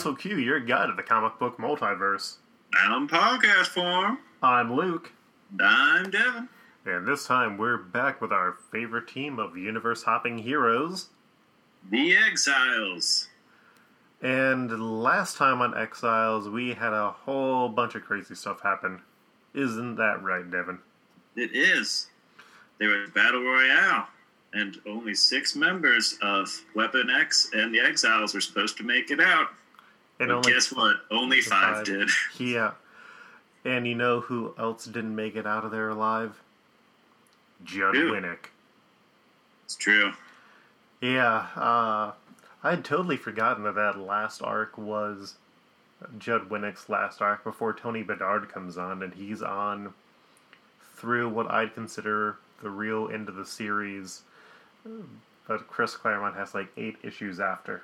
Universal Q, your guide to the comic book multiverse. In podcast form. I'm Luke, I'm Devin. and this time we're back with our favorite team of universe hopping heroes. The Exiles. And last time on Exiles, we had a whole bunch of crazy stuff happen. Isn't that right, Devin? It is. There was Battle Royale, and only six members of Weapon X and the Exiles were supposed to make it out. And But guess what? Only five, five. did. Yeah. And you know who else didn't make it out of there alive? Judd? Winick. It's true. Yeah, uh, I had totally forgotten that that last arc was Judd Winick's last arc before Tony Bedard comes on, and he's on through what I'd consider the real end of the series. But Chris Claremont has like eight issues after.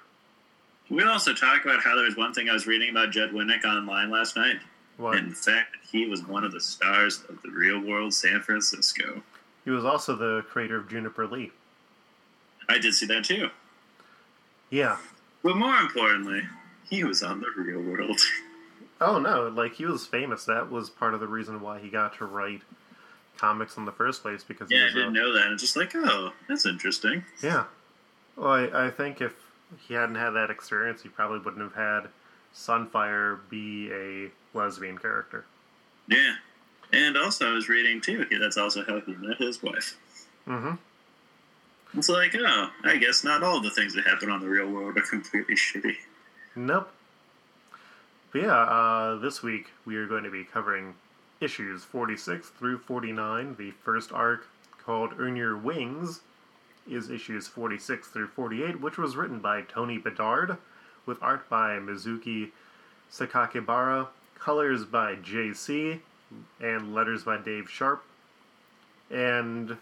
We also talk about how there was one thing I was reading about Jed Winick online last night? What? And the fact that he was one of the stars of the real world San Francisco. He was also the creator of Juniper Lee. I did see that too. Yeah. But more importantly, he was on the real world. Oh no, like he was famous. That was part of the reason why he got to write comics in the first place because he yeah, I was a- didn't know that. It's just like, oh, that's interesting. Yeah. Well, I, I think if he hadn't had that experience, he probably wouldn't have had Sunfire be a lesbian character. Yeah. And also, I was reading too. That's also how he met his wife. Mm-hmm. It's like, oh, I guess not all the things that happen on the real world are completely shitty. Nope. But yeah, uh, this week we are going to be covering issues 46 through 49. The first arc, called Earn Your Wings, is issues 46 through 48, which was written by Tony Bedard, with art by Mizuki Sakakibara, colors by JC, and letters by Dave Sharpe. And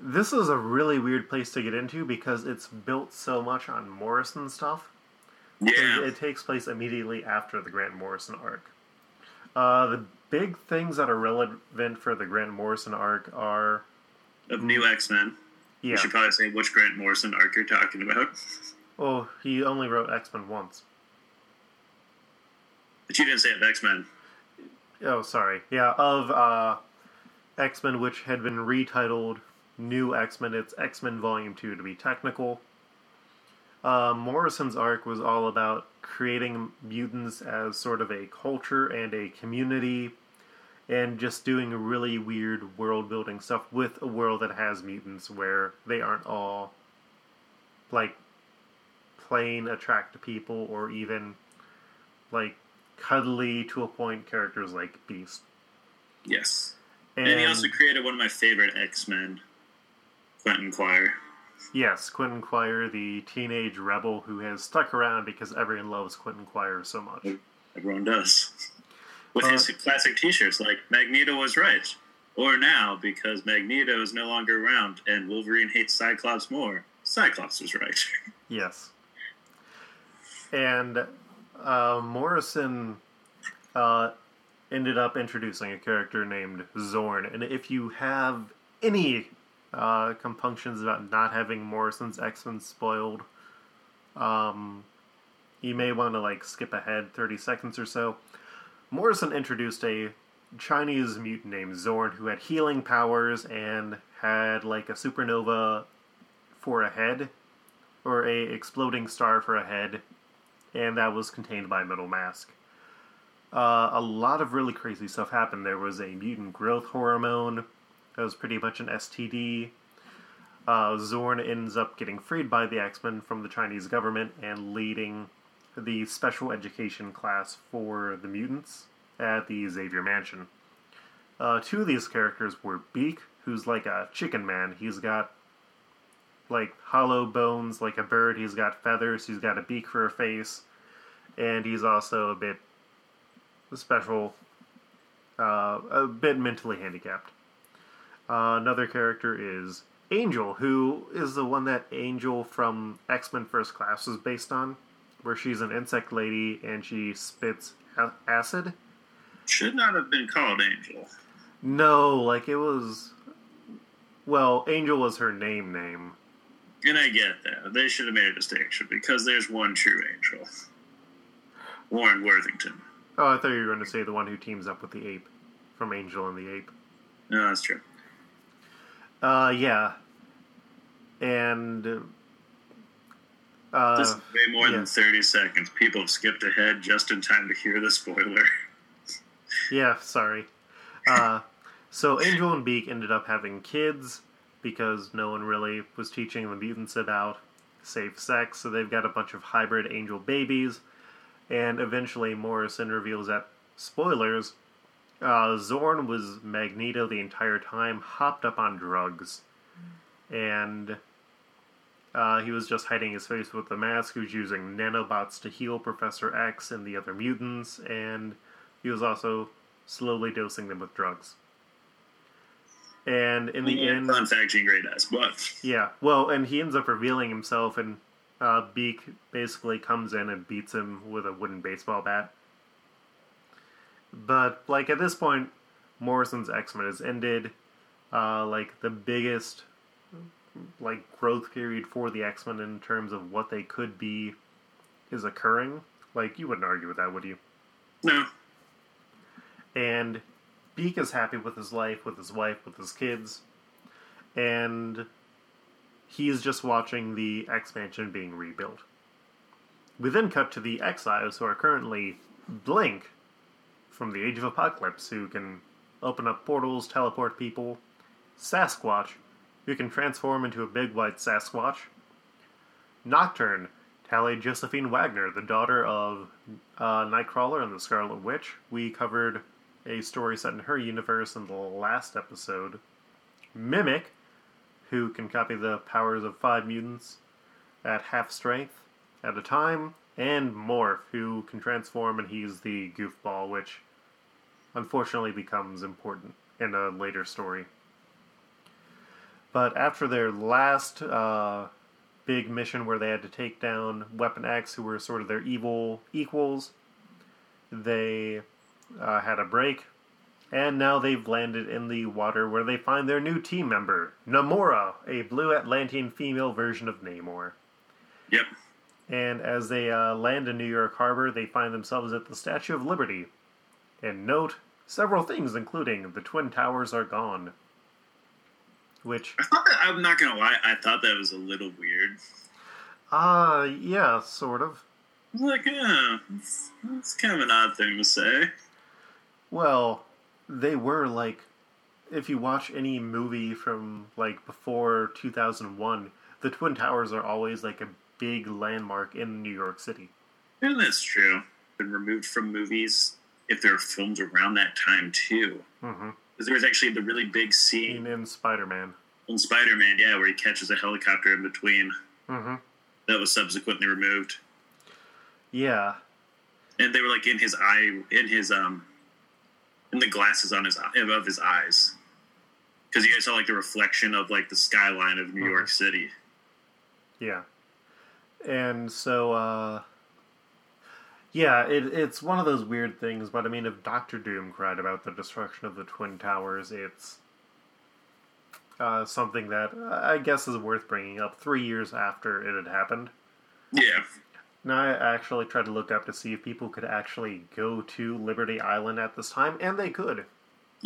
this is a really weird place to get into because it's built so much on Morrison stuff. Yeah. It, it takes place immediately after the Grant Morrison arc. Uh, the big things that are relevant for the Grant Morrison arc are Of New X Men. Yeah. You should probably say which Grant Morrison arc you're talking about. Oh, he only wrote X Men once. But you didn't say of X Men. Oh, sorry. Yeah, of uh, X Men, which had been retitled New X Men. It's X Men Volume 2 to be technical. Uh, Morrison's arc was all about creating mutants as sort of a culture and a community, and just doing really weird world building stuff with a world that has mutants where they aren't all like plain attract people or even like cuddly to a point characters like Beast. Yes. And, And, he also created one of my favorite X Men, Quentin Quire. yes, Quentin Quire, the teenage rebel who has stuck around because everyone loves Quentin Quire so much. Everyone does. With Uh, his classic t shirts, like Magneto was right. Or now, because Magneto is no longer around and Wolverine hates Cyclops more, Cyclops was right. Yes. And uh, Morrison uh, ended up introducing a character named Zorn. And if you have any uh, compunctions about not having Morrison's X Men spoiled, um, you may want to like skip ahead 30 seconds or so. Morrison introduced a Chinese mutant named Zorn who had healing powers and had like a supernova for a head or a exploding star for a head, and that was contained by Metal Mask. Uh, a lot of really crazy stuff happened. There was a mutant growth hormone that was pretty much an STD. Uh, Zorn ends up getting freed by the X Men from the Chinese government and leading the special education class for the mutants at the Xavier Mansion. Uh, two of these characters were Beak, who's like a chicken man. He's got like hollow bones like a bird. He's got feathers. He's got a beak for a face, and he's also a bit special, uh, a bit mentally handicapped. Uh, another character is Angel, who is the one that Angel from X Men First Class is based on, where she's an insect lady and she spits acid. Should not have been called Angel. No, like it was. Well, Angel was her name name. And I get that. They should have made a distinction because there's one true angel. Warren Worthington. Oh, I thought you were going to say the one who teams up with the ape from Angel and the Ape. No, that's true. Uh, yeah. And uh, This is way more than 30 seconds. People have skipped ahead just in time to hear the spoiler. Yeah, sorry. Uh, so Angel and Beak ended up having kids because no one really was teaching the mutants about safe sex, so they've got a bunch of hybrid angel babies. And eventually, Morrison reveals that, spoilers, uh, Zorn was Magneto the entire time, hopped up on drugs. And uh, he was just hiding his face with the mask. He was using nanobots to heal Professor X and the other mutants, and he was also slowly dosing them with drugs. And in the end, Fun fact, Grey dies. But yeah, well, and he ends up revealing himself, and uh, Beak basically comes in and beats him with a wooden baseball bat. But like at this point, Morrison's X Men has ended. Uh, like the biggest like growth period for the X Men in terms of what they could be is occurring. Like you wouldn't argue with that, would you? no, and Beak is happy with his life, with his wife, with his kids, and he's just watching the expansion being rebuilt. We then cut to the exiles who are currently Blink from the Age of Apocalypse, who can open up portals, teleport people, Sasquatch, who can transform into a big white Sasquatch, Nocturne, Talia Josephine Wagner, the daughter of uh, Nightcrawler and the Scarlet Witch. We covered a story set in her universe in the last episode. Mimic, who can copy the powers of five mutants at half strength at a time, and Morph, who can transform and he's the goofball, which unfortunately becomes important in a later story. But after their last uh, big mission where they had to take down Weapon X, who were sort of their evil equals, they uh, had a break, and now they've landed in the water where they find their new team member, Namora, a blue Atlantean female version of Namor. yep. And as they uh, land in New York Harbor, they find themselves at the Statue of Liberty. And note several things, including the Twin Towers are gone. Which, I thought that, I'm not gonna lie, I thought that was a little weird. uh, yeah, sort of. Like, yeah, it's, it's kind of an odd thing to say. Well, they were like, if you watch any movie from like before 2001, the Twin Towers are always like a big landmark in New York City. And that's true. Been removed from movies if they're filmed around that time too. hmm Because there was actually the really big scene In, in Spider Man. in Spider-Man, yeah, where he catches a helicopter in between. hmm That was subsequently removed, Yeah. and they were like in his eye, in his um, in the glasses on his eye- above his eyes, because you guys saw like the reflection of like the skyline of New Mhm. York City. Yeah. And so, uh, yeah, it, it's one of those weird things, but I mean, if Doctor Doom cried about the destruction of the Twin Towers, it's uh, something that I guess is worth bringing up three years after it had happened. Yeah, Now, I actually tried to look up to see if people could actually go to Liberty Island at this time, and they could.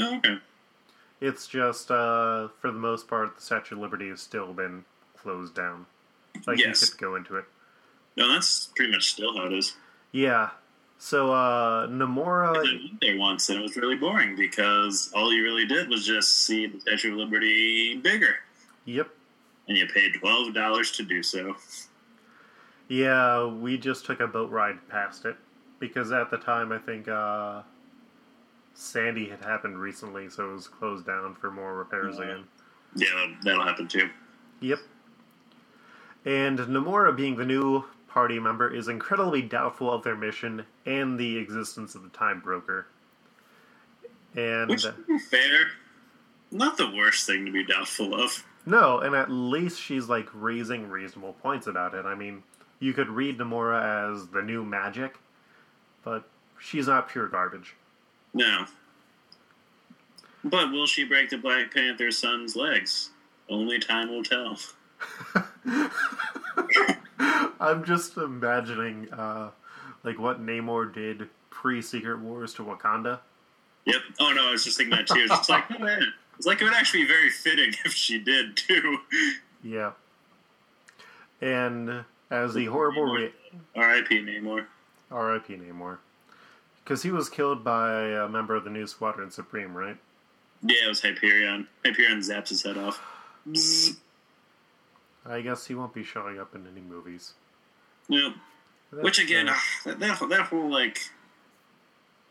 oh, okay. It's just, uh, for the most part, the Statue of Liberty has still been closed down. Like, Yes. you could go into it. No, that's pretty much still how it is. Yeah. So, uh, I Namora. went there once, and it was really boring because all you really did was just see the Statue of Liberty bigger, Yep. and you paid twelve dollars to do so. Yeah, we just took a boat ride past it. Because at the time, I think, uh, Sandy had happened recently, so it was closed down for more repairs again. Yeah, that'll happen too. Yep. And Namora, being the new party member, is incredibly doubtful of their mission and the existence of the Time Broker. And Which, fair, not the worst thing to be doubtful of. no, and at least she's like raising reasonable points about it. I mean, you could read Namora as the new magic, but she's not pure garbage. No. But will she break the Black Panther son's legs? Only time will tell. I'm just imagining uh, like what Namor did pre Secret Wars to Wakanda. Yep. Oh no, I was just thinking that too. It's like, oh, man. It's like it would actually be very fitting if she did too. Yeah. And as the horrible R.I.P. Namor. R.I.P. Namor, because he was killed by a member of the new Squadron Supreme, right? Yeah, it was Hyperion. Hyperion zaps his head off. Bzzz. I guess he won't be showing up in any movies. Yep. That's, Which again, ah, that, that that whole like,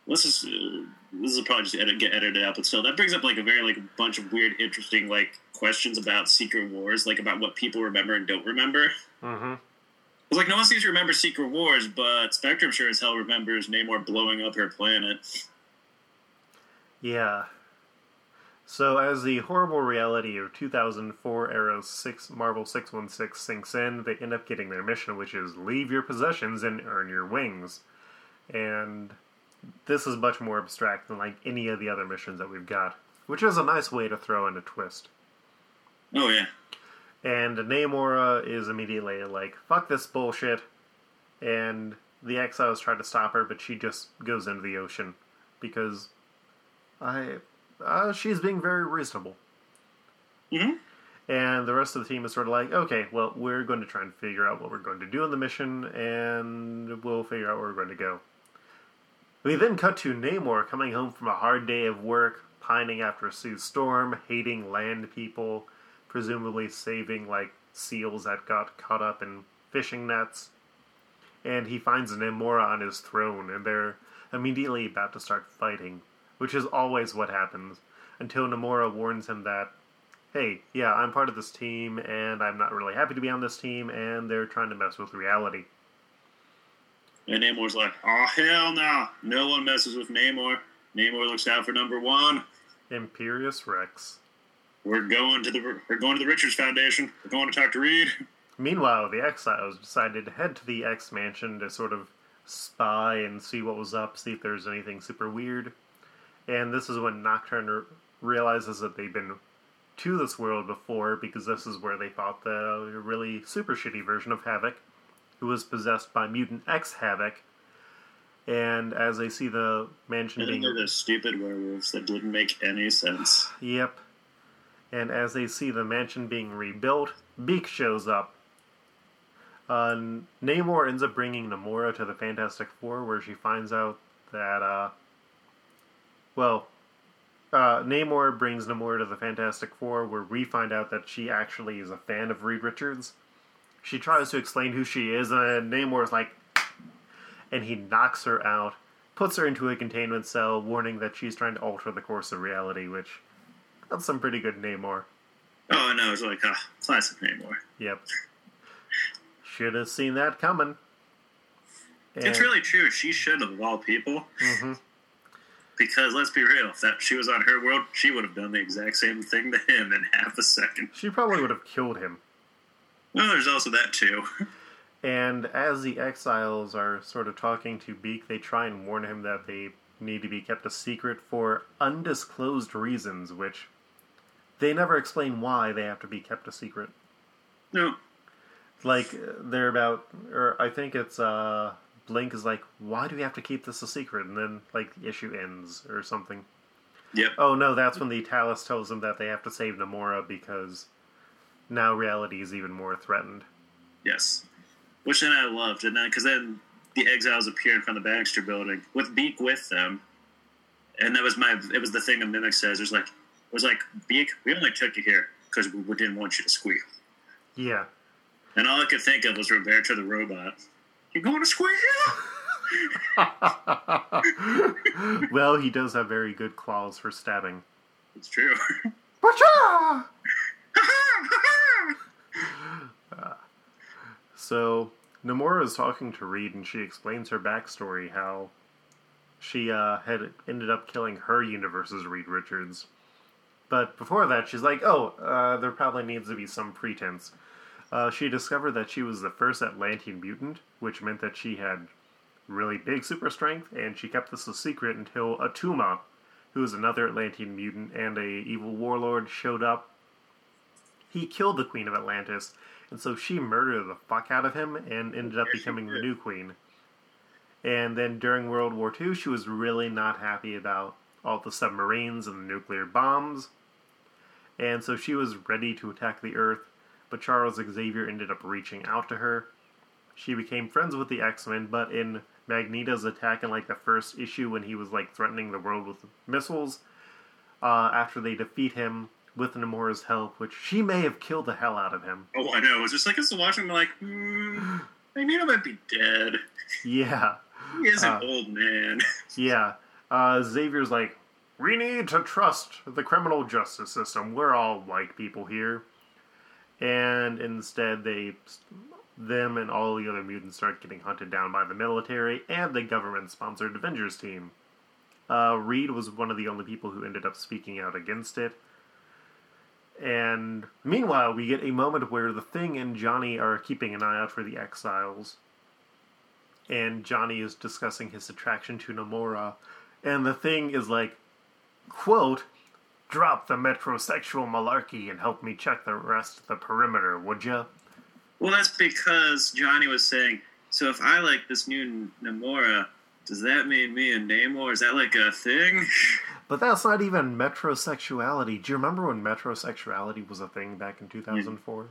let's just uh, this is probably just edit, get edited out, but still, that brings up like a very like bunch of weird, interesting like questions about Secret Wars, like about what people remember and don't remember. mhm. It's like no one seems to remember Secret Wars, but Spectrum sure as hell remembers Namor blowing up her planet. Yeah. So as the horrible reality of 2004 era 6 Marvel 616 sinks in, they end up getting their mission, which is leave your possessions and earn your wings. And this is much more abstract than like any of the other missions that we've got, which is a nice way to throw in a twist. Oh yeah, And Namora is immediately like, fuck this bullshit. And the exiles try to stop her, but she just goes into the ocean because I uh, she's being very reasonable. hmm And the rest of the team is sort of like, okay, well, we're going to try and figure out what we're going to do in the mission, and we'll figure out where we're going to go. We then cut to Namor coming home from a hard day of work, pining after Sue Storm, hating land people, presumably saving like seals that got caught up in fishing nets. And he finds Namora on his throne, and they're immediately about to start fighting, which is always what happens until Namora warns him that, hey, yeah, I'm part of this team, and I'm not really happy to be on this team, and they're trying to mess with reality. And Namor's like, oh hell no, no one messes with Namor. Namor looks out for number one. Imperious Rex. We're going to the we're going to the Richards Foundation. We're going to talk to Reed. Meanwhile, the Exiles decided to head to the X Mansion to sort of spy and see what was up, see if there's anything super weird. And this is when Nocturne r- realizes that they've been to this world before because this is where they fought the really super shitty version of Havoc, who was possessed by Mutant X Havoc. And as they see the mansion And being they're the stupid werewolves that didn't make any sense. Yep. And as they see the mansion being rebuilt, Beak shows up. Uh, Namor ends up bringing Namora to the Fantastic Four, where she finds out that, uh, well, uh, Namor brings Namor to the Fantastic Four, where we find out that she actually is a fan of Reed Richards. She tries to explain who she is, and Namor's like, and he knocks her out, puts her into a containment cell, warning that she's trying to alter the course of reality, which that's some pretty good Namor. Oh no, it's like ah, classic Namor. Yep. Should have seen that coming. It's really true. She should have of all people. hmm Because let's be real, if that she was on her world, she would have done the exact same thing to him in half a second. She probably would have killed him. Well, there's also that too. And as the exiles are sort of talking to Beak, they try and warn him that they need to be kept a secret for undisclosed reasons, which they never explain why they have to be kept a secret. No, Like they're about, or I think it's uh, Blink is like, why do we have to keep this a secret? And then like the issue ends or something. yep. Oh no, that's when the Tallus tells them that they have to save Namora because now reality is even more threatened. Yes. Which then I loved, and then because then the exiles appear in front of the Baxter Building with Beak with them, and that was my. It was the thing that Mimic says. It was like, it was like Beak. We only took you here because we didn't want you to squeal. Yeah. And all I could think of was Roberto the robot. You going to squeal? well, he does have very good claws for stabbing. it's true. Bacha! So, Namora is talking to Reed and she explains her backstory how she uh, had ended up killing her universe's Reed Richards. But before that, she's like, oh, uh, there probably needs to be some pretense. Uh, she discovered that she was the first Atlantean mutant, which meant that she had really big super strength, and she kept this a secret until Attuma, who is another Atlantean mutant and a evil warlord, showed up. He killed the Queen of Atlantis, and so she murdered the fuck out of him and ended up becoming the new queen. And then during World War II, she was really not happy about all the submarines and the nuclear bombs. And so she was ready to attack the Earth, but Charles Xavier ended up reaching out to her. She became friends with the X Men, but in Magneto's attack in like the first issue when he was like threatening the world with missiles, uh, after they defeat him with Namora's help, which she may have killed the hell out of him. Oh, I know. It's just like I was watching, like, hmm, Magneto might be dead. Yeah. He is an Uh, old man. Yeah. Uh, Xavier's like, we need to trust the criminal justice system. We're all white people here. And instead, they, them and all the other mutants start getting hunted down by the military and the government-sponsored Avengers team. Uh, Reed was one of the only people who ended up speaking out against it. And meanwhile, we get a moment where the Thing and Johnny are keeping an eye out for the exiles and Johnny is discussing his attraction to Namora. and the thing is like, quote, drop the metrosexual malarkey and help me check the rest of the perimeter, would ya? Well, that's because Johnny was saying, so if I like this new Namora, does that mean me and Namor? Is that like a thing? But that's not even metrosexuality. Do you remember when metrosexuality was a thing back in 2004?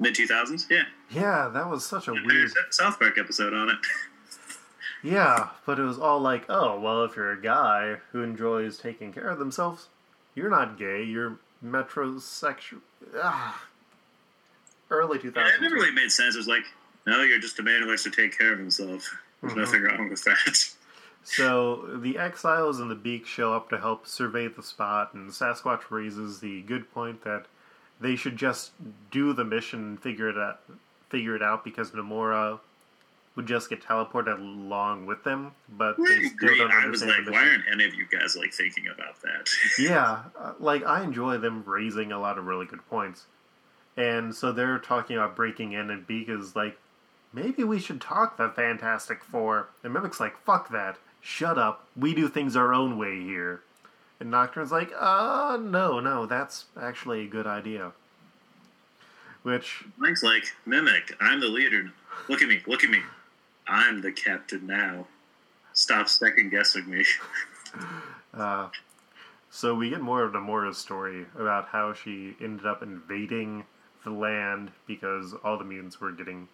Mid 2000s? Yeah. Yeah, that was such a weird. A South Park episode on it. Yeah, but it was all like, oh, well, if you're a guy who enjoys taking care of themselves, you're not gay, you're metrosexual. Ah. Early 2000s. Yeah, it never really made sense. It was like, no, you're just a man who likes to take care of himself. There's Mhm. nothing wrong with that. So the exiles and the beak show up to help survey the spot, and Sasquatch raises the good point that they should just do the mission and figure it out. Figure it out because Namora would just get teleported along with them, but they I still don't I was understand like, why aren't any of you guys like thinking about that? yeah, uh, like I enjoy them raising a lot of really good points. And so they're talking about breaking in, and Beak is like, maybe we should talk the Fantastic Four. And Mimic's like, fuck that. Shut up. We do things our own way here. And Nocturne's like, uh, no, no, that's actually a good idea. Which, Mike's like, Mimic, I'm the leader. Look at me, look at me. I'm the captain now. Stop second guessing me. uh, so we get more of Namora's story about how she ended up invading the land because all the mutants were getting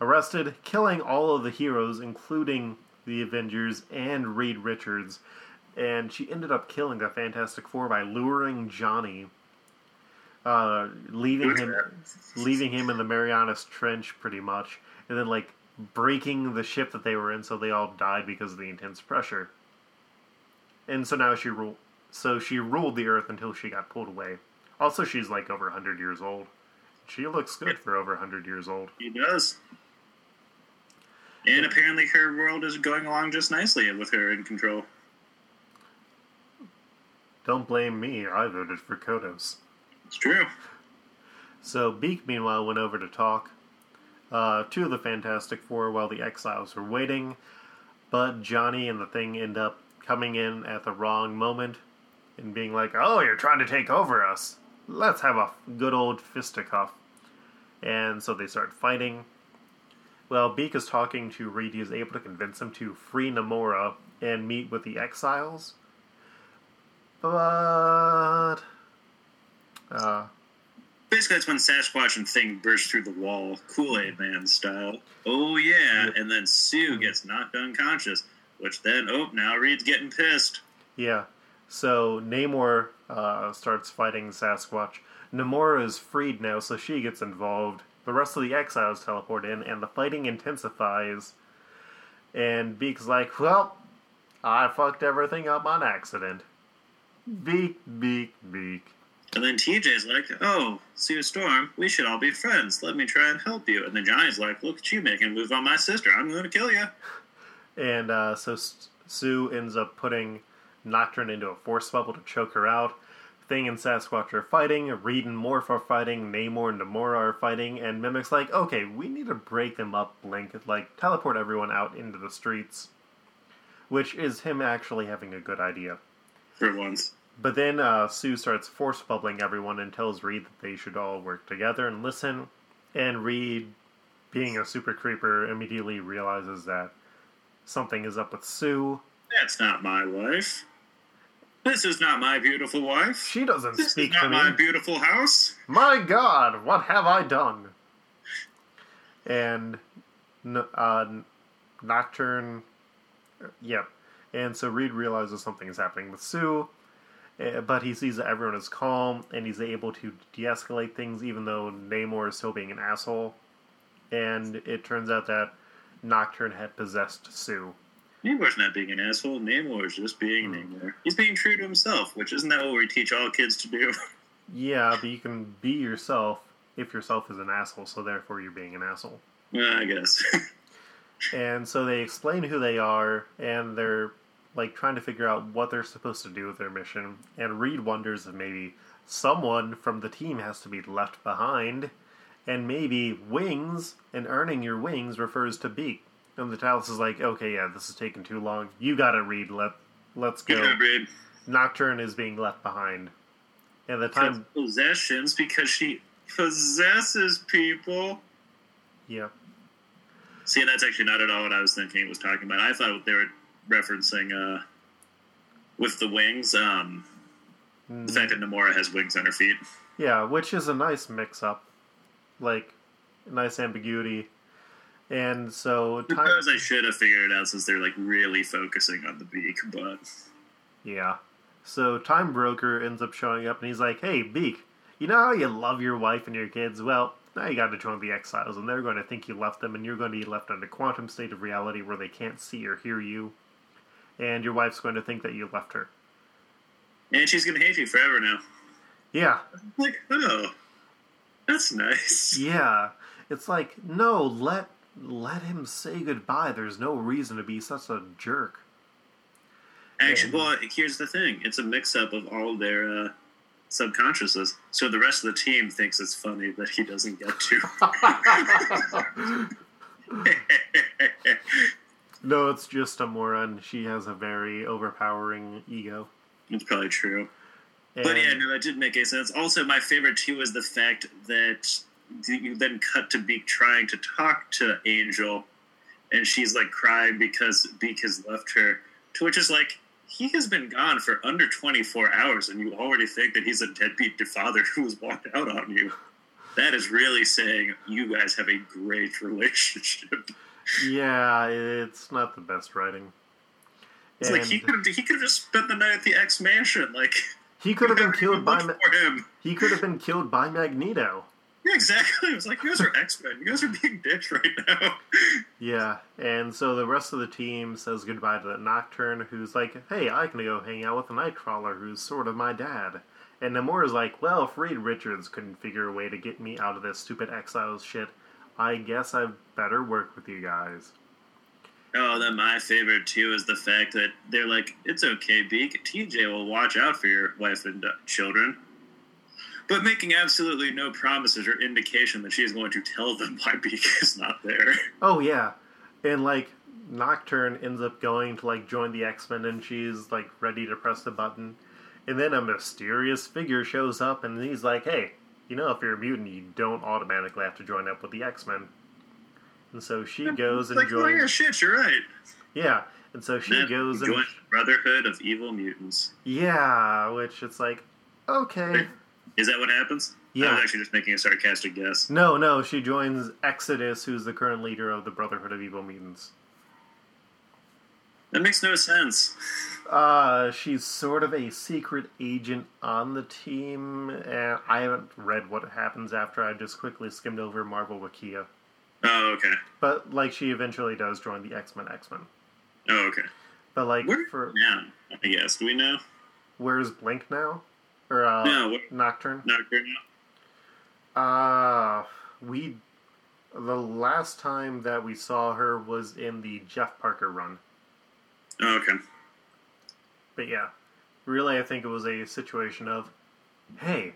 arrested, killing all of the heroes, including the Avengers and Reed Richards. And she ended up killing the Fantastic Four by luring Johnny, uh, leaving him, leaving him in the Marianas Trench, pretty much, and then like breaking the ship that they were in, so they all died because of the intense pressure. And so now she ruled. So she ruled the Earth until she got pulled away. Also, she's like over hundred years old. She looks good for over hundred years old. He does. And apparently her world is going along just nicely with her in control. Don't blame me. I voted for Kodos. It's true. So Beak, meanwhile, went over to talk uh, to the Fantastic Four while the Exiles were waiting. But Johnny and the Thing end up coming in at the wrong moment and being like, "Oh, you're trying to take over us. Let's have a good old fisticuff." And so they start fighting. Well, Beak is talking to Reed. He is able to convince him to free Namora and meet with the Exiles. But uh, Basically, that's when Sasquatch and Thing burst through the wall, Kool Aid Man style. Oh, yeah. And then Sue gets knocked unconscious, which then, oh, now Reed's getting pissed. Yeah. So Namor uh, starts fighting Sasquatch. Namora is freed now, so she gets involved. The rest of the exiles teleport in, and the fighting intensifies. And Beak's like, well, I fucked everything up on accident. Beak, beak, beak. And then TJ's like, oh, Sue Storm, we should all be friends. Let me try and help you. And then Johnny's like, look at you making a move on my sister. I'm going to kill you. And uh, so S- Sue ends up putting Nocturne into a force bubble to choke her out. Thing and Sasquatch are fighting, Reed and Morph are fighting, Namor and Namora are fighting, and Mimic's like, okay, we need to break them up, Blink, like, teleport everyone out into the streets. Which is him actually having a good idea. For once. But then uh, Sue starts force bubbling everyone and tells Reed that they should all work together and listen. And Reed, being a super creeper, immediately realizes that something is up with Sue. That's not my wife. This is not my beautiful wife. She doesn't This speak is to not my me. beautiful house. My God, what have I done? And uh, Nocturne, yep. And so Reed realizes something is happening with Sue, Eh, but he sees that everyone is calm and he's able to de-escalate things, even though Namor is still being an asshole. And it turns out that Nocturne had possessed Sue. Namor's not being an asshole. Namor's just being hmm. Namor. He's being true to himself, which isn't that what we teach all kids to do? Yeah, but you can be yourself if yourself is an asshole, so therefore you're being an asshole. well, I guess. And so they explain who they are, and they're like trying to figure out what they're supposed to do with their mission. And Reed wonders if maybe someone from the team has to be left behind, and maybe wings and earning your wings refers to beak. And the Tallus is like, okay, yeah, this is taking too long. You got it, Reed. Let let's go. job, Reed. Nocturne is being left behind. And the time, Possessions because she possesses people. yeah, See, that's actually not at all what I was thinking it was talking about. I thought they were referencing uh, with the wings, um, the fact that Namora has wings on her feet. Yeah, which is a nice mix up. Like, nice ambiguity. And so, time, Suppose I should have figured it out since they're like really focusing on the beak, but yeah. So, Time Broker ends up showing up and he's like, hey, Beak, you know how you love your wife and your kids? Well, now you gotta join the Exiles, and they're going to think you left them, and you're going to be left in a quantum state of reality where they can't see or hear you. And your wife's going to think that you left her. and she's gonna hate you forever now. Yeah, Like, oh, that's nice. yeah. It's like, no, let let him say goodbye. There's no reason to be such a jerk. Actually, well, here's the thing: it's a mix-up of all their uh, subconsciouses. So the rest of the team thinks it's funny that he doesn't get to. No, it's just a moron. She has a very overpowering ego. it's probably true. And But yeah, no, that did make a sense. Also, my favorite too is the fact that you then cut to Beak trying to talk to Angel, and she's like crying because Beak has left her. To which is like, he has been gone for under 24 hours, and you already think that he's a deadbeat father who was walked out on you. That is really saying you guys have a great relationship. Yeah, it's not the best writing. It's like he could he could have just spent the night at the X Mansion. Like he could have been killed by Ma- him. he could have been killed by Magneto. Yeah, exactly. It was like you guys are X Men. You guys are being dicks right now. Yeah, and so the rest of the team says goodbye to the Nocturne, who's like, "Hey, I can go hang out with the Nightcrawler, who's sort of my dad." And Namor is like, "Well, if Reed Richards couldn't figure a way to get me out of this stupid exiles shit, I guess I better work with you guys." Oh, then my favorite too is the fact that they're like, it's okay, Beak. TJ will watch out for your wife and uh, children, but making absolutely no promises or indication that she's going to tell them why Beak is not there. Oh yeah, and like Nocturne ends up going to like join the X Men, and she's like ready to press the button, and then a mysterious figure shows up, and he's like, "Hey, you know, if you're a mutant, you don't automatically have to join up with the X Men." And so she goes and like, oh yeah, joins. shit, you're right. Yeah, and so she Then goes and joins the Brotherhood of Evil Mutants. yeah, which it's like, okay, Is that what happens? Yeah, I was actually just making a sarcastic guess. no, no, she joins Exodus, who's the current leader of the Brotherhood of Evil Mutants. That makes no sense. Uh, she's sort of a secret agent on the team, and I haven't read what happens after. I just quickly skimmed over Marvel Wikia, Oh, okay. but like she eventually does join the X Men. X Men, Oh, okay. but like Where for now? I guess. Do we know? where's Blink now or uh, No, Nocturne? Not clear now. Uh, we the last time that we saw her was in the Jeff Parker run. Oh, okay. But yeah, really, I think it was a situation of, hey,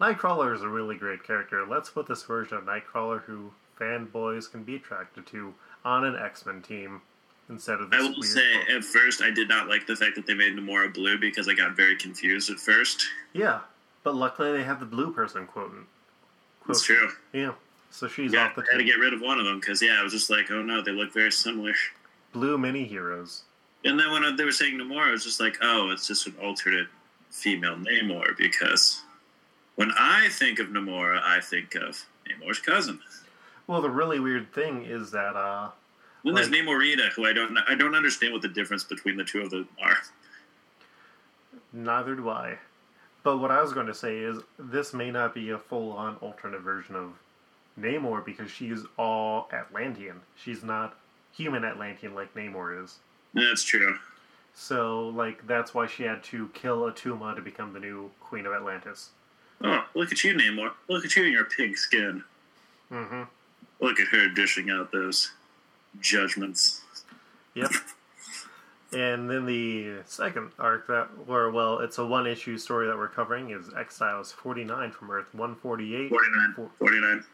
Nightcrawler is a really great character. Let's put this version of Nightcrawler who fanboys can be attracted to on an X Men team instead of this I will say, book. at first, I did not like the fact that they made Namora blue because I got very confused at first. yeah, but luckily they have the blue person quoting. That's true. Yeah, so she's Yeah, off the I had to get rid of one of them because, yeah, I was just like, oh no, they look very similar. blue mini heroes. And then when they were saying Namor, I was just like, oh, it's just an alternate female Namor because when I think of Namor, I think of Namor's cousin. Well, the really weird thing is that uh, Then there's Like- Namorita, who I don't I don't understand what the difference between the two of them are. neither do I. But what I was going to say is this may not be a full-on alternate version of Namor because she's all Atlantean. She's not human Atlantean like Namor is. That's true. So, like, that's why she had to kill Attuma to become the new Queen of Atlantis. Oh, look at you, Namor. Look at you in your pink skin. Mm-hmm. Look at her dishing out those judgments. Yep. And then the second arc that, or well, it's a one-issue story that we're covering is Exiles 49 from Earth 148. 49. 49.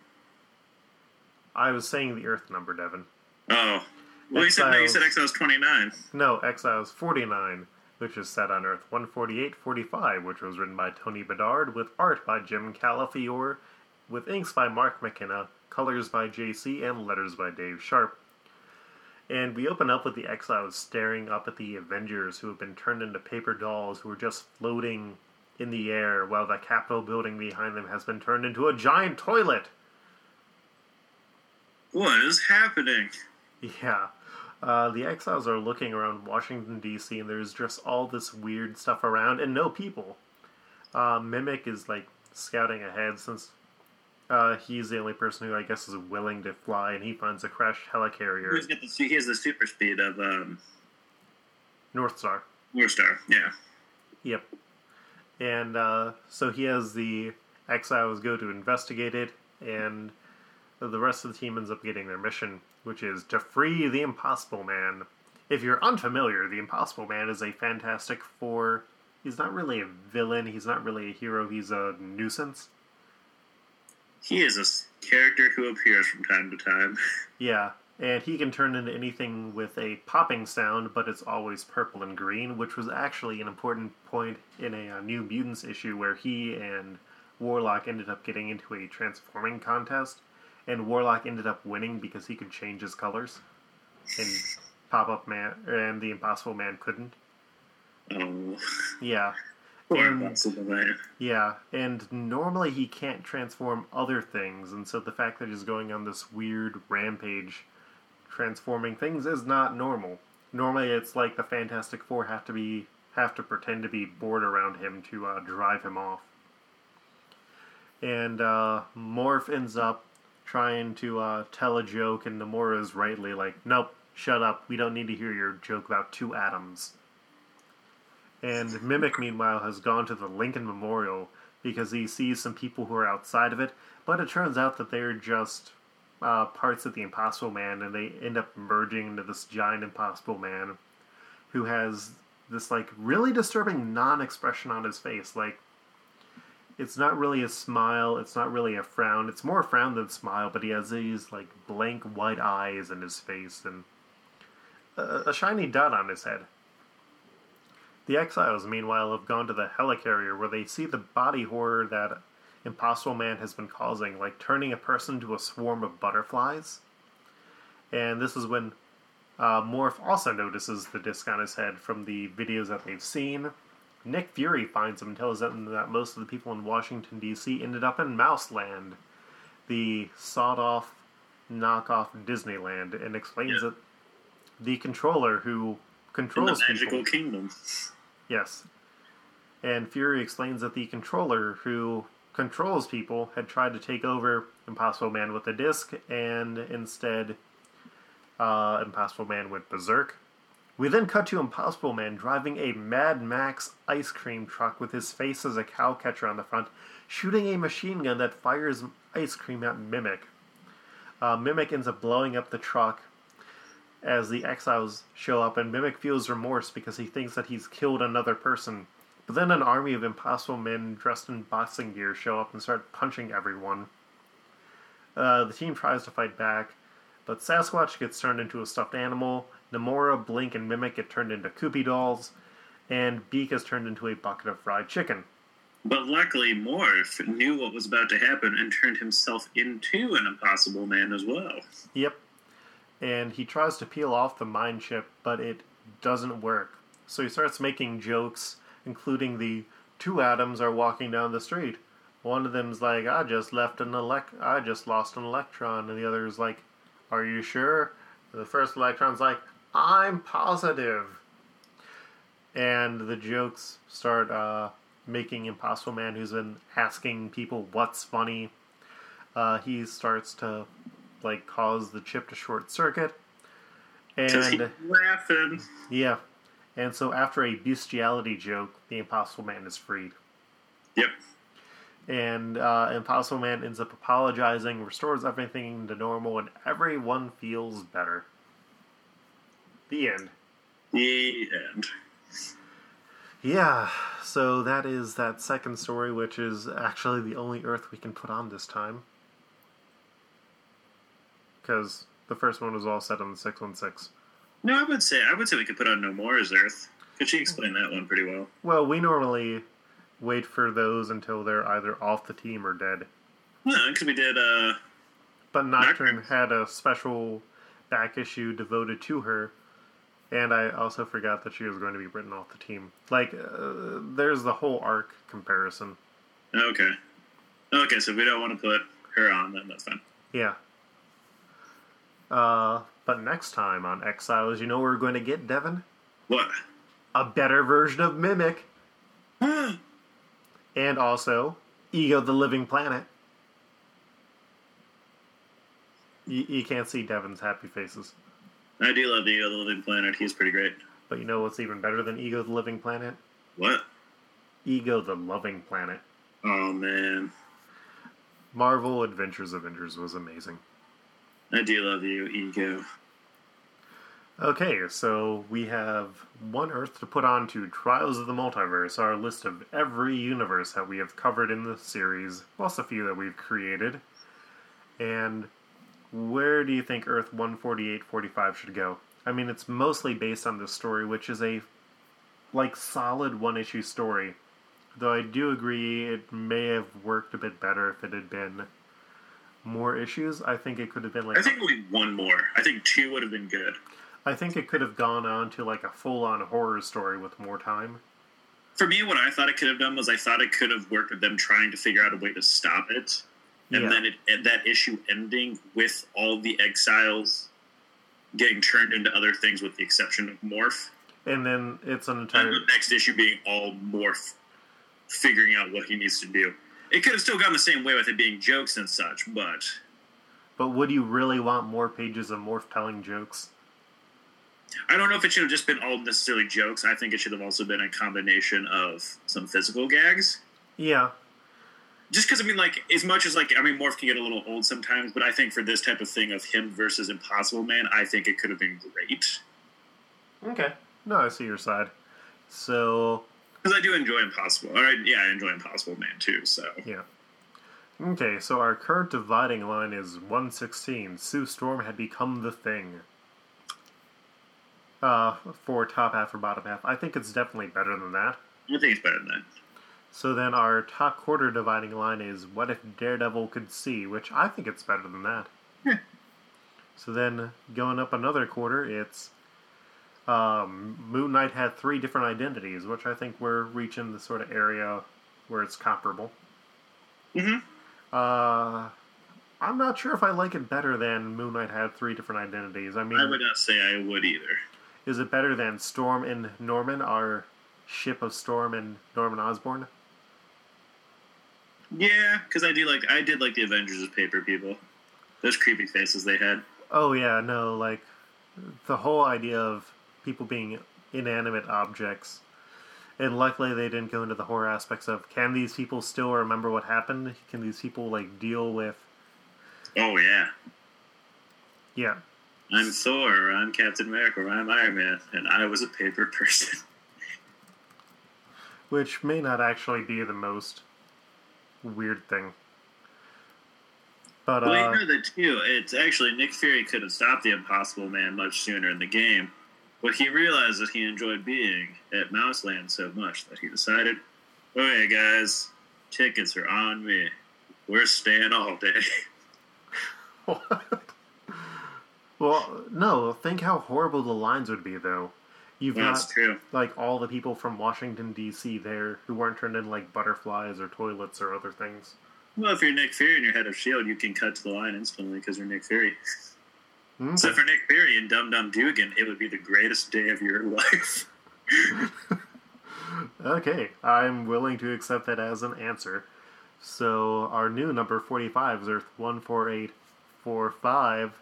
I was saying the Earth number, Devin. Oh. Well, you said, no, you said Exiles. Exiles 29. No, Exiles 49, which is set on Earth 148-45, which was written by Tony Bedard with art by Jim Calafiore, with inks by Mark McKenna, colors by JC, and letters by Dave Sharpe. And we open up with the Exiles staring up at the Avengers who have been turned into paper dolls who are just floating in the air while the Capitol building behind them has been turned into a giant toilet. What is happening? Yeah. Uh, the exiles are looking around Washington, D.C., and there's just all this weird stuff around and no people. Uh, Mimic is like scouting ahead since uh, he's the only person who I guess is willing to fly, and he finds a crashed helicarrier, He's got the, he has the super speed of um, North Star. Warstar. Yeah. Yep. And uh, so he has the exiles go to investigate it, and the rest of the team ends up getting their mission, which is to free the Impossible Man. If you're unfamiliar, the Impossible Man is a Fantastic Four. He's not really a villain. He's not really a hero. He's a nuisance. He is a character who appears from time to time. Yeah, and he can turn into anything with a popping sound, but it's always purple and green, which was actually an important point in a, uh New Mutants issue where he and Warlock ended up getting into a transforming contest, and Warlock ended up winning because he could change his colors, and Pop Up Man and the Impossible Man couldn't. Oh, Yeah, And- yeah, and normally he can't transform other things, and so the fact that he's going on this weird rampage transforming things is not normal. Normally it's like the Fantastic Four have to be have to pretend to be bored around him to uh, drive him off. And uh, Morph ends up trying to uh, tell a joke, and Namora is rightly like, "Nope, shut up. We don't need to hear your joke about two atoms." And Mimic, meanwhile, has gone to the Lincoln Memorial because he sees some people who are outside of it, but it turns out that they're just uh, parts of the Impossible Man, and they end up merging into this giant Impossible Man who has this, like, really disturbing non expression on his face. Like, it's not really a smile, it's not really a frown, it's more a frown than smile, but he has these, like, blank white eyes in his face and a, a shiny dot on his head. The exiles, meanwhile, have gone to the helicarrier where they see the body horror that Impossible Man has been causing, like turning a person to a swarm of butterflies. And this is when uh, Morph also notices the disc on his head from the videos that they've seen. Nick Fury finds him and tells him that most of the people in Washington, D.C. ended up in Mouseland, the sawed off knockoff Disneyland, and explains Yeah. that the controller who In the controls people. magical kingdom. Yes. And Fury explains that the controller who controls people had tried to take over Impossible Man with a disc, and instead, uh, Impossible Man went berserk. We then cut to Impossible Man driving a Mad Max ice cream truck with his face as a cow catcher on the front, shooting a machine gun that fires ice cream at Mimic. Uh, Mimic ends up blowing up the truck as the exiles show up, and Mimic feels remorse because he thinks that he's killed another person. But then an army of impossible men dressed in boxing gear show up and start punching everyone. Uh, the team tries to fight back, but Sasquatch gets turned into a stuffed animal, Namora, Blink, and Mimic get turned into Kewpie dolls, and Beak is turned into a bucket of fried chicken. But luckily, Morph knew what was about to happen and turned himself into an Impossible Man as well. Yep. and he tries to peel off the mind chip, but it doesn't work. So he starts making jokes, including the two atoms are walking down the street. One of them's like, "I just left an elect, I just lost an electron," and the other is like, "Are you sure?" And the first electron's like, "I'm positive." And the jokes start uh, making Impossible Man, who's been asking people what's funny, uh, he starts to like cause the chip to short circuit. And laughing. yeah, and so after a bestiality joke, the Impossible Man is freed. Yep. And uh, Impossible Man ends up apologizing, restores everything to normal, and everyone feels better. The end. The end. Yeah, so that is that second story, which is actually the only Earth we can put on this time. Because the first one was all set on the 616. No, I would say I would say we could put on Namora's Earth. Could she explain that one pretty well? Well, we normally wait for those until they're either off the team or dead. No, because we did. uh But Nocturne Nocturne. had a special back issue devoted to her, and I also forgot that she was going to be written off the team. Like, uh, there's the whole arc comparison. Okay. Okay, so we don't want to put her on then. That's fine. Yeah. Uh, but next time on Exiles, you know we're going to get Devin? What? A better version of Mimic, and also Ego the Living Planet. You, you can't see Devin's happy faces. I do love the Ego the Living Planet. He's pretty great. But you know what's even better than Ego the Living Planet? What? Ego the Loving Planet. Oh man, Marvel Adventures Avengers was amazing. I do love you, Ego. Okay, so we have one Earth to put on to Trials of the Multiverse, our list of every universe that we have covered in the series, plus a few that we've created. And where do you think Earth 14845 should go? I mean, it's mostly based on this story, which is a like solid one issue story. Though I do agree it may have worked a bit better if it had been more issues. I think it could have been like I think we one more. I think two would have been good. I think it could have gone on to like a full on horror story with more time. For me, what I thought it could have done was I thought it could have worked with them trying to figure out a way to stop it, and Yeah. then it and that issue ending with all the exiles getting turned into other things, with the exception of Morph, And then it's an and entire the next issue being all Morph figuring out what he needs to do. It could have still gone the same way with it being jokes and such, but But would you really want more pages of Morph telling jokes? I don't know if it should have just been all necessarily jokes. I think it should have also been a combination of some physical gags. Yeah. Just because I mean, like, as much as like, I mean, Morph can get a little old sometimes, but I think for this type of thing of him versus Impossible Man, I think it could have been great Okay. No, I see your side. So because I do enjoy Impossible. All right, yeah, I enjoy Impossible Man too. So yeah. Okay, so our current dividing line is 116. Sue Storm had become the thing. Uh, for top half or bottom half. I think it's definitely better than that. I think it's better than that. So then our top quarter dividing line is what if Daredevil could see, which I think it's better than that. So then going up another quarter, it's um, Moon Knight had three different identities, which I think we're reaching the sort of area where it's comparable. hmm Uh, I'm not sure if I like it better than Moon Knight had three different identities. I mean, I would not say I would either. is it better than Storm and Norman, our ship of Storm and Norman Osborn? Yeah, because I do like I did like the Avengers of paper people. Those creepy faces they had. Oh yeah, no, like the whole idea of people being inanimate objects. And luckily they didn't go into the horror aspects of can these people still remember what happened? Can these people like deal with Oh yeah, yeah. I'm Thor, or I'm Captain America, or I'm Iron Man, and I was a paper person. Which may not actually be the most weird thing. But Well, uh you know that too. It's actually Nick Fury could have stopped the Impossible Man much sooner in the game, but he realized that he enjoyed being at Mouseland so much that he decided, "Okay, guys, tickets are on me. We're staying all day." what? Well, no. Think how horrible the lines would be, though. You've Well, got that's true. like all the people from Washington D.C. there who weren't turned into like butterflies or toilets or other things. Well, if you're Nick Fury and you're head of Shield, you can cut to the line instantly because you're Nick Fury. Hmm? So for Nick Fury and Dum Dum Dugan, it would be the greatest day of your life. Okay, I'm willing to accept that as an answer. So our new number 45 is Earth 14845.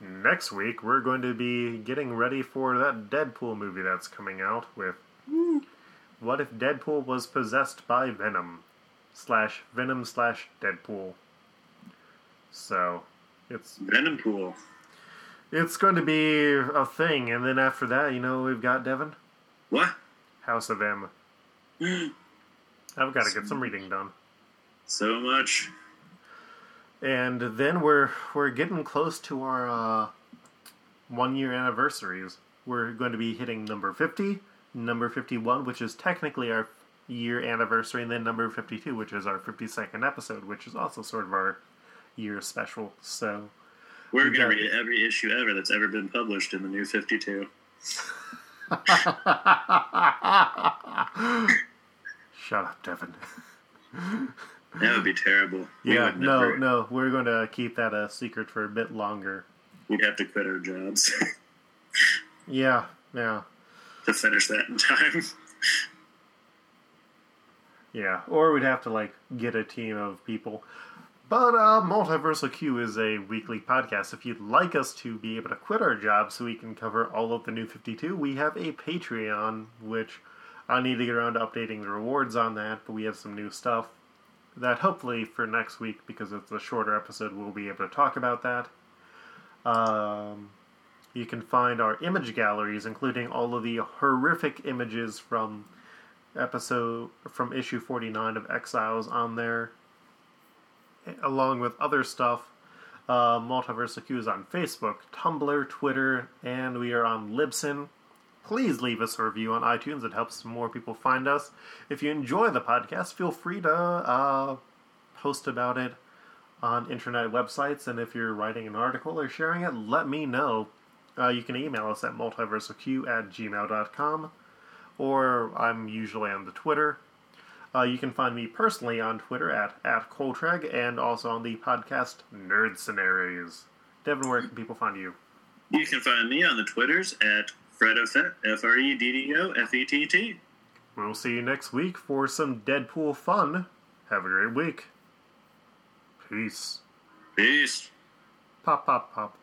Next week, we're going to be getting ready for that Deadpool movie that's coming out with hmm, What if Deadpool was possessed by Venom? Slash Venom slash Deadpool. So, it's Venom Pool. it's going to be a thing, and then after that, you know, we've got Devin, What? House of M. I've got to get some reading done. So much. And then we're we're getting close to our uh, one year anniversaries. We're going to be hitting number fifty, number fifty one, which is technically our year anniversary, and then number fifty two, which is our fifty second episode, which is also sort of our year special. So We're You going to read every issue ever that's ever been published in the new 52. shut up, Devin. That would be terrible. Yeah, no, never- no, we're going to keep that a secret for a bit longer. We'd have to quit our jobs Yeah, yeah. to finish that in time. Yeah, or we'd have to like get a team of people. But uh, Multiversal Q is a weekly podcast. If you'd like us to be able to quit our jobs so we can cover all of the new 52, we have a Patreon, which I need to get around to updating the rewards on that, but we have some new stuff that hopefully for next week, because it's a shorter episode, we'll be able to talk about that. Um, you can find our image galleries, including all of the horrific images from episode from issue 49 of Exiles on there, along with other stuff. Uh, Multiverse Q is on Facebook, Tumblr, Twitter, and we are on Libsyn. Please leave us a review on iTunes. It helps more people find us. If you enjoy the podcast, feel free to uh, post about it on internet websites. And if you're writing an article or sharing it, let me know. Uh, you can email us at multiversalq at gmail.com or I'm usually on the Twitter. Uh, you can find me personally on Twitter at, at and also on the podcast Nerd Scenarios. Devin, where can people find you? You can find me on the Twitters at FreddoFett, F R E D D O F E T T. We'll see you next week for some Deadpool fun. Have a great week. Peace. Peace. Pop, pop, pop.